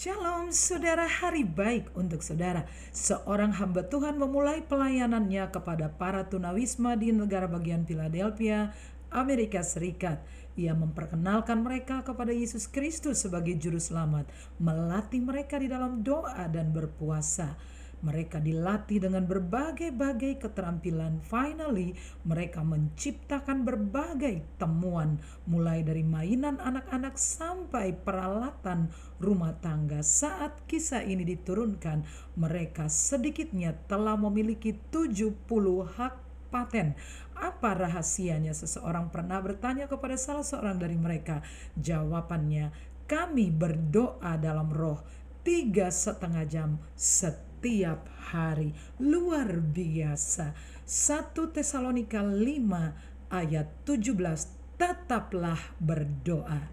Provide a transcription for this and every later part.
Shalom saudara. Hari baik untuk saudara. Seorang hamba Tuhan memulai pelayanannya kepada para tunawisma di negara bagian Philadelphia, Amerika Serikat. Ia memperkenalkan mereka kepada Yesus Kristus sebagai juru selamat Melatih mereka di dalam doa dan berpuasa mereka dilatih dengan berbagai-bagai keterampilan. Finally, mereka menciptakan berbagai temuan, mulai dari mainan anak-anak sampai peralatan rumah tangga. Saat kisah ini diturunkan, mereka sedikitnya telah memiliki 70 hak paten. Apa rahasianya? Seseorang pernah bertanya kepada salah seorang dari mereka. Jawabannya, kami berdoa dalam roh tiga setengah jam setiap setiap hari. Luar biasa. 1 Tesalonika 5 ayat 17 tetaplah berdoa.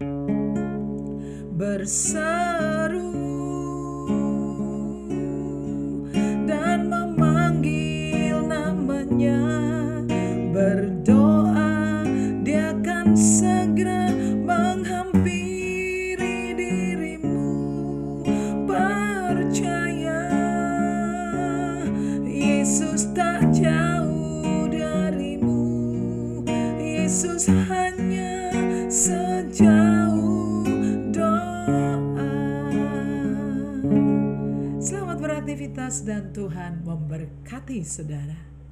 Berseru dan memanggil namanya berdoa jauh darimu. Yesus hanya sejauh doa. Selamat beraktivitas dan Tuhan memberkati saudara